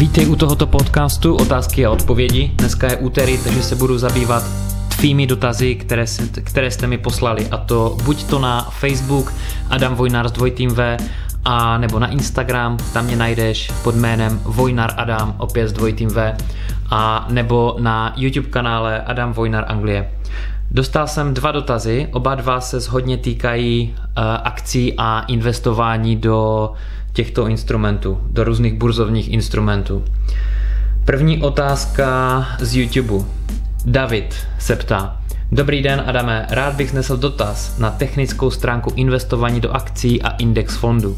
Vítej u tohoto podcastu Otázky a odpovědi. Dneska je úterý, takže se budu zabývat tvými dotazy, které, které jste mi poslali. A to buď to na Facebook Adam Vojnar s dvojitým V, a nebo na Instagram, tam mě najdeš pod jménem Vojnar Adam, opět s dvojitým V, a nebo na YouTube kanále Adam Vojnar Anglie. Dostal jsem dva dotazy, oba dva se hodně týkají uh, akcí a investování do těchto instrumentů, do různých burzovních instrumentů. První otázka z YouTube. David se ptá, Dobrý den, Adame. Rád bych znesl dotaz na technickou stránku investování do akcí a index fondu.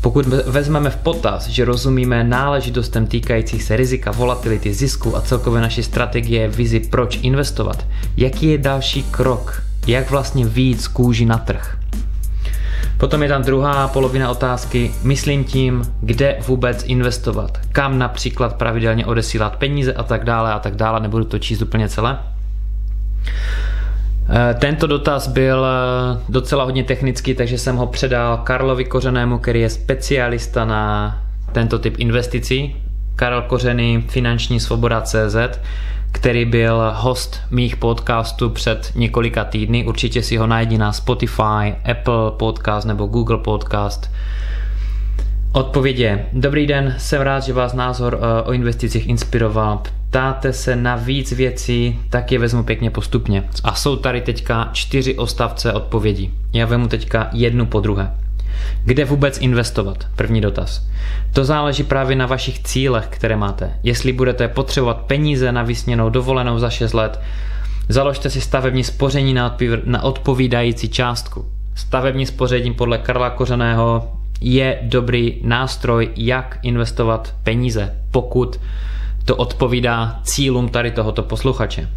Pokud vezmeme v potaz, že rozumíme náležitostem týkajících se rizika, volatility, zisku a celkové naší strategie, vizi proč investovat, jaký je další krok, jak vlastně víc kůži na trh? Potom je tam druhá polovina otázky, myslím tím, kde vůbec investovat, kam například pravidelně odesílat peníze a tak dále a tak dále, nebudu to číst úplně celé. Eh, tento dotaz byl eh, docela hodně technický, takže jsem ho předal Karlovi Kořenému, který je specialista na tento typ investicí. Karel Kořený, finanční svoboda CZ, který byl host mých podcastů před několika týdny. Určitě si ho najdi na Spotify, Apple Podcast nebo Google Podcast. Odpověď je, dobrý den, jsem rád, že vás názor eh, o investicích inspiroval. Ptáte se na víc věcí, tak je vezmu pěkně postupně. A jsou tady teďka čtyři ostavce odpovědí. Já vemu teďka jednu po druhé. Kde vůbec investovat? První dotaz. To záleží právě na vašich cílech, které máte. Jestli budete potřebovat peníze na vysněnou dovolenou za 6 let, založte si stavební spoření na odpovídající částku. Stavební spoření podle Karla Kořeného je dobrý nástroj, jak investovat peníze, pokud to odpovídá cílům tady tohoto posluchače.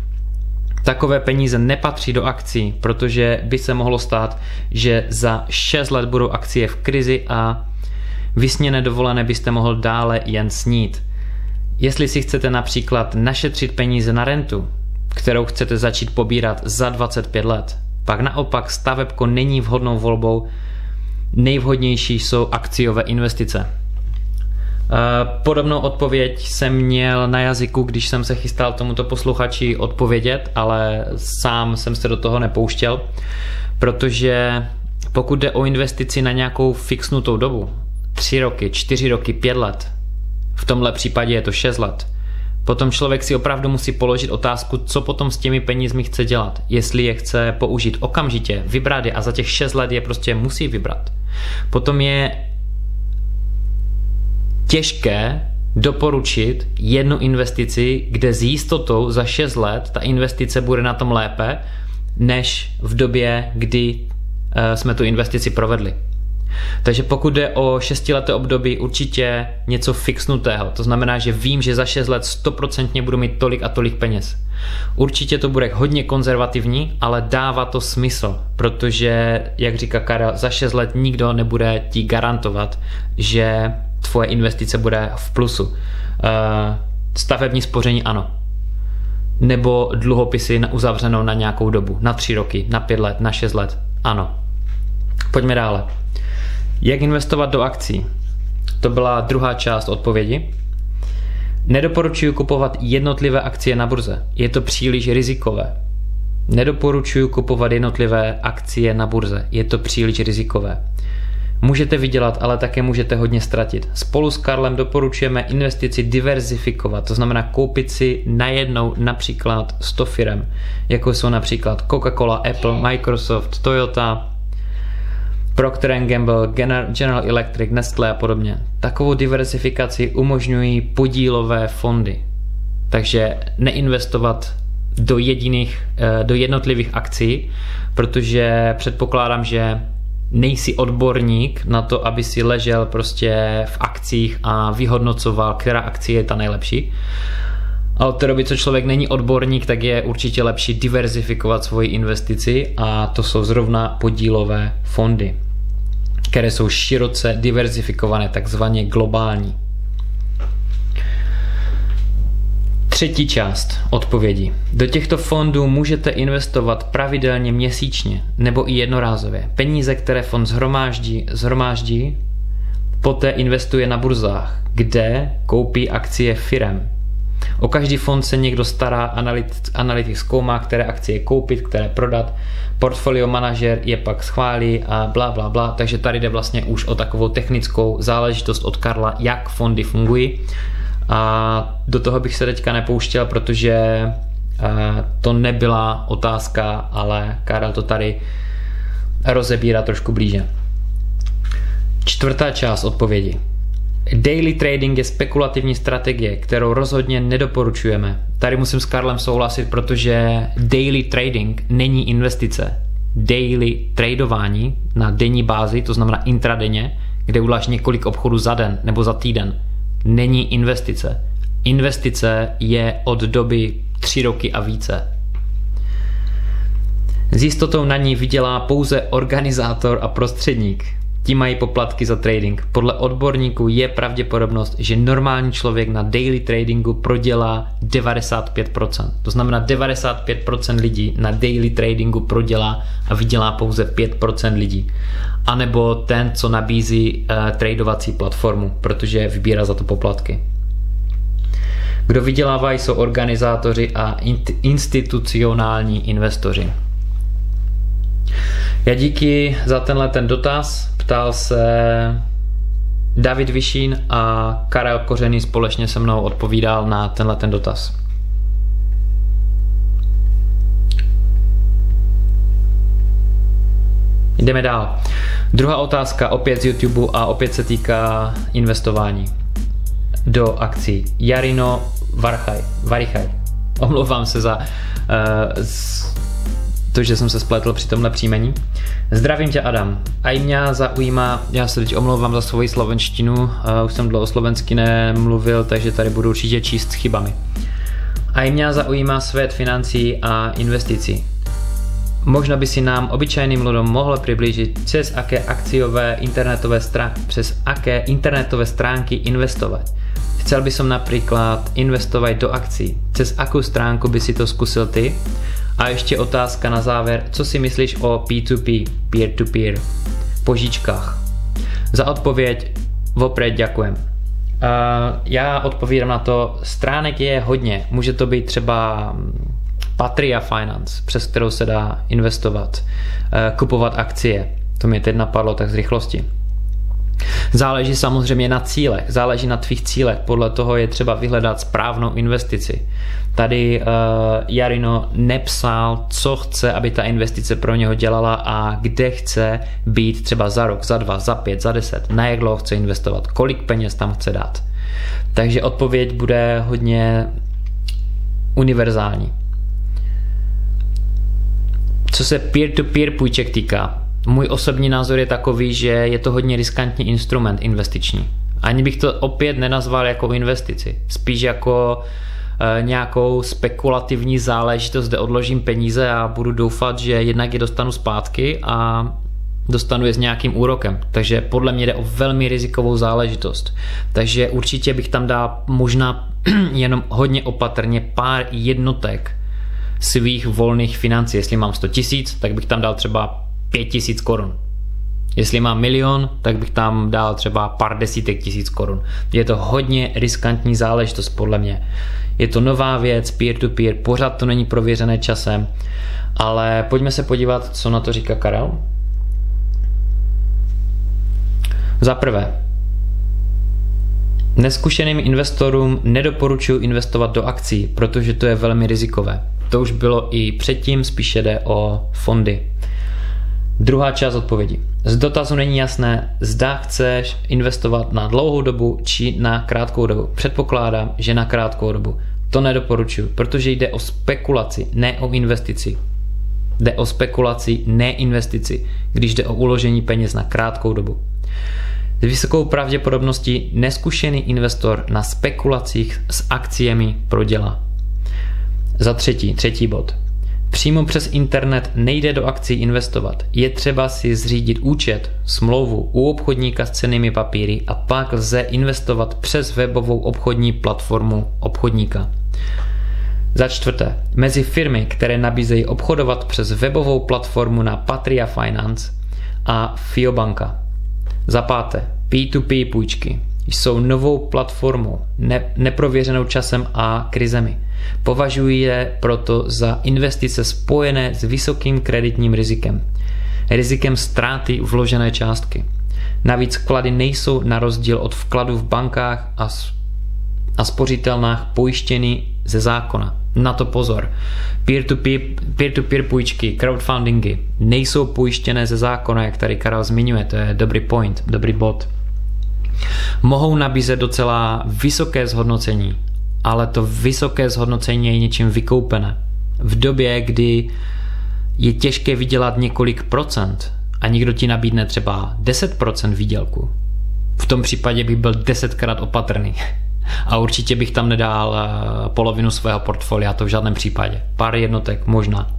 Takové peníze nepatří do akcí, protože by se mohlo stát, že za 6 let budou akcie v krizi a vysněné dovolené byste mohl dále jen snít. Jestli si chcete například našetřit peníze na rentu, kterou chcete začít pobírat za 25 let, pak naopak stavebko není vhodnou volbou, nejvhodnější jsou akciové investice. Eh, podobnou odpověď jsem měl na jazyku, když jsem se chystal tomuto posluchači odpovědět, ale sám jsem se do toho nepouštěl, protože pokud jde o investici na nějakou fixnutou dobu, tři roky, čtyři roky, pět let, v tomhle případě je to šest let, potom člověk si opravdu musí položit otázku, co potom s těmi penězmi chce dělat. Jestli je chce použít okamžitě, vybrat je a za těch šest let je prostě musí vybrat. Potom je těžké doporučit jednu investici, kde s jistotou za 6 let ta investice bude na tom lépe, než v době, kdy eh, jsme tu investici provedli. Takže pokud jde o šestileté období, určitě něco fixnutého. To znamená, že vím, že za 6 let 100% budu mít tolik a tolik peněz. Určitě to bude hodně konzervativní, ale dává to smysl, protože, jak říká Karel, za 6 let nikdo nebude ti garantovat, že tvoje investice bude v plusu. Eh, stavební spoření ano. Nebo dluhopisy uzavřenou na nějakou dobu, na tři roky, na pět let, na šest let. Ano. Pojďme dále. Jak investovat do akcí? To byla druhá část odpovědi. Nedoporučuji kupovat jednotlivé akcie na burze. Je to příliš rizikové. Nedoporučuji kupovat jednotlivé akcie na burze. Je to příliš rizikové. Můžete vydělat, ale také můžete hodně ztratit. Spolu s Karlem doporučujeme investici diverzifikovat, to znamená koupit si najednou například 100 firm, jako jsou například Coca-Cola, Apple, Microsoft, Toyota, Procter Gamble, General Electric, Nestlé a podobně. Takovou diversifikaci umožňují podílové fondy. Takže neinvestovat do jediných, eh, do jednotlivých akcí, protože předpokládám, že nejsi odborník na to, aby si ležel prostě v akcích a vyhodnocoval, která akcie je ta nejlepší. A od té doby, co člověk není odborník, tak je určitě lepší diverzifikovat svoji investici a to jsou zrovna podílové fondy, které jsou široce diverzifikované, takzvaně globální. Třetí část odpovědi. Do těchto fondů můžete investovat pravidelně měsíčně nebo i jednorázově. Peníze, které fond zhromáždí, zhromáždí Poté investuje na burzách, kde koupí akcie firem. O každý fond se někdo stará, analytik, analytik zkoumá, které akcie koupit, které prodat, portfolio manažer je pak schválí a bla, bla, bla. Takže tady jde vlastně už o takovou technickou záležitost od Karla, jak fondy fungují. A do toho bych se teďka nepouštěl, protože eh, to nebyla otázka, ale Karel to tady rozebírá trošku blíže. Čtvrtá část odpovědi. Daily trading je spekulativní strategie, kterou rozhodně nedoporučujeme. Tady musím s Karlem souhlasit, protože daily trading není investice. Daily tradování na denní bázi, to znamená intradenně, kde uděláš několik obchodů za den nebo za týden, není investice. Investice je od doby tři roky a více. S jistotou na ní vydělá pouze organizátor a prostředník ti mají poplatky za trading. Podle odborníků je pravděpodobnost, že normální člověk na daily tradingu prodělá 95%. To znamená 95% lidí na daily tradingu prodělá a vydělá pouze 5% lidí. A nebo ten, co nabízí uh, tradovací platformu, protože vybírá za to poplatky. Kdo vydělávají, jsou organizátoři a institucionální investoři. Já díky za tenhle ten dotaz ptal se David Vyšín a Karel Kořený společně se mnou odpovídal na tenhle ten dotaz. Jdeme dál. Druhá otázka opět z YouTube a opět se týká investování do akcí. Jarino Varchaj, Varichaj. Omlouvám se za uh, to, že jsem se spletl při tomhle příjmení. Zdravím tě Adam. A i mě zaujímá, já se teď omlouvám za svoji slovenštinu, už jsem dlouho slovensky nemluvil, takže tady budu určitě číst s chybami. A i mě zaujímá svět financí a investicí. Možno by si nám obyčajným lidem mohl přiblížit, přes aké akciové internetové stránky, přes aké internetové stránky investovat. Chcel by som napríklad investovať do akcí. Cez akú stránku by si to zkusil ty? A ještě otázka na závěr, co si myslíš o P2P, peer-to-peer, požičkách? Za odpověď vopred děkujem. Uh, já odpovídám na to, stránek je hodně, může to být třeba Patria Finance, přes kterou se dá investovat, uh, kupovat akcie, to mě teď napadlo tak z rychlosti. Záleží samozřejmě na cílech, záleží na tvých cílech, podle toho je třeba vyhledat správnou investici. Tady uh, Jarino nepsal, co chce, aby ta investice pro něho dělala a kde chce být třeba za rok, za dva, za pět, za deset, na jak dlouho chce investovat, kolik peněz tam chce dát. Takže odpověď bude hodně univerzální. Co se peer-to-peer půjček týká, můj osobní názor je takový, že je to hodně riskantní instrument investiční. Ani bych to opět nenazval jako investici, spíš jako e, nějakou spekulativní záležitost, kde odložím peníze a budu doufat, že jednak je dostanu zpátky a dostanu je s nějakým úrokem. Takže podle mě jde o velmi rizikovou záležitost. Takže určitě bych tam dal možná jenom hodně opatrně pár jednotek svých volných financí. Jestli mám 100 tisíc, tak bych tam dal třeba 5000 korun. Jestli mám milion, tak bych tam dal třeba pár desítek tisíc korun. Je to hodně riskantní záležitost podle mě. Je to nová věc, peer-to-peer, pořád to není prověřené časem, ale pojďme se podívat, co na to říká Karel. Za prvé, neskušeným investorům nedoporučuji investovat do akcí, protože to je velmi rizikové. To už bylo i předtím, spíše jde o fondy. Druhá část odpovědi. Z dotazu není jasné, zda chceš investovat na dlouhou dobu či na krátkou dobu. Předpokládám, že na krátkou dobu. To nedoporučuji, protože jde o spekulaci, ne o investici. Jde o spekulaci, ne investici, když jde o uložení peněz na krátkou dobu. S vysokou pravděpodobností neskušený investor na spekulacích s akciemi prodělá. Za třetí, třetí bod. Přímo přes internet nejde do akcí investovat. Je třeba si zřídit účet, smlouvu u obchodníka s cenými papíry a pak lze investovat přes webovou obchodní platformu obchodníka. Za čtvrté, mezi firmy, které nabízejí obchodovat přes webovou platformu na Patria Finance a Fiobanka. Za páté, P2P půjčky jsou novou platformou, ne, neprověřenou časem a krizemi. Považuji je proto za investice spojené s vysokým kreditním rizikem. Rizikem ztráty vložené částky. Navíc vklady nejsou na rozdíl od vkladů v bankách a, a spořitelnách pojištěny ze zákona. Na to pozor. Peer-to-peer, peer-to-peer půjčky, crowdfundingy nejsou pojištěné ze zákona, jak tady Karel zmiňuje, to je dobrý point, dobrý bod. Mohou nabízet docela vysoké zhodnocení, ale to vysoké zhodnocení je něčím vykoupené. V době, kdy je těžké vydělat několik procent a někdo ti nabídne třeba 10% výdělku, v tom případě bych byl desetkrát opatrný. A určitě bych tam nedal eh, polovinu svého portfolia, to v žádném případě. Pár jednotek možná.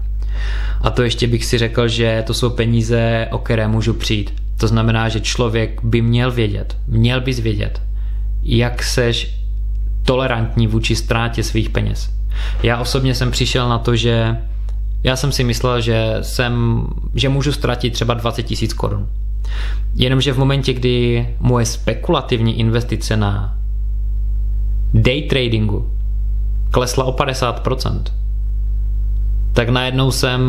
A to ještě bych si řekl, že to jsou peníze, o které můžu přijít. To znamená, že člověk by měl vědět, měl bys vědět, jak seš tolerantní vůči ztrátě svých peněz. Já osobně jsem přišel na to, že já jsem si myslel, že, jsem, že můžu ztratit třeba 20 tisíc korun. Jenomže v momentě, kdy moje spekulativní investice na day tradingu klesla o 50%, tak najednou jsem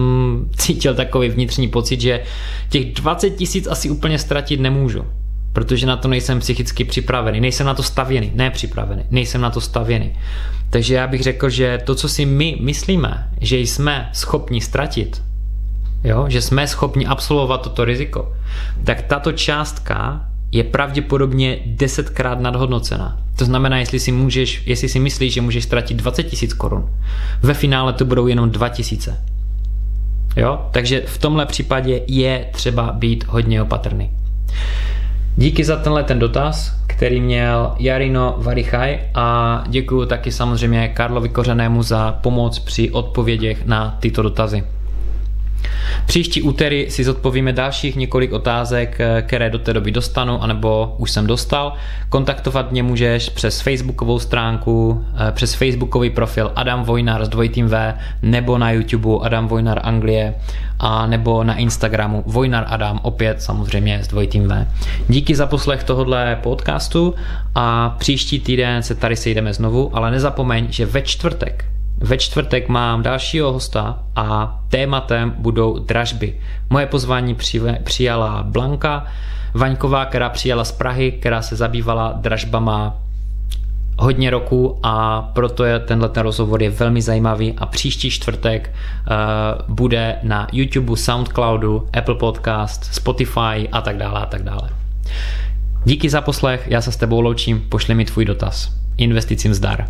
cítil takový vnitřní pocit, že těch 20 tisíc asi úplně ztratit nemůžu, protože na to nejsem psychicky připravený, nejsem na to stavěný, ne připravený, nejsem na to stavěný. Takže já bych řekl, že to, co si my myslíme, že jsme schopni ztratit, jo, že jsme schopni absolvovat toto riziko, tak tato částka je pravděpodobně desetkrát nadhodnocená. To znamená, jestli si, můžeš, jestli si myslíš, že můžeš ztratit 20 tisíc korun, ve finále to budou jenom 2 tisíce. Jo? Takže v tomhle případě je třeba být hodně opatrný. Díky za tenhle ten dotaz, který měl Jarino Varichaj a děkuji taky samozřejmě Karlovi Kořenému za pomoc při odpověděch na tyto dotazy. Příští úterý si zodpovíme dalších několik otázek, eh, které do té doby dostanu, anebo už jsem dostal. Kontaktovat mě můžeš přes facebookovou stránku, eh, přes facebookový profil Adam Vojnar s dvojitým V, nebo na YouTube Adam Vojnar Anglie, a nebo na Instagramu Vojnar Adam, opět samozřejmě s dvojitým V. Díky za poslech tohohle podcastu a příští týden se tady sejdeme znovu, ale nezapomeň, že ve čtvrtek ve čtvrtek mám dalšího hosta a tématem budou dražby. Moje pozvání přijala Blanka Vaňková, která přijala z Prahy, která se zabývala dražbama hodně roku a proto je tenhle ten rozhovor je velmi zajímavý a příští čtvrtek uh, bude na YouTube, Soundcloudu, Apple Podcast, Spotify a tak dále a tak dále. Díky za poslech, já se s tebou loučím, pošli mi tvůj dotaz. Investicím zdar.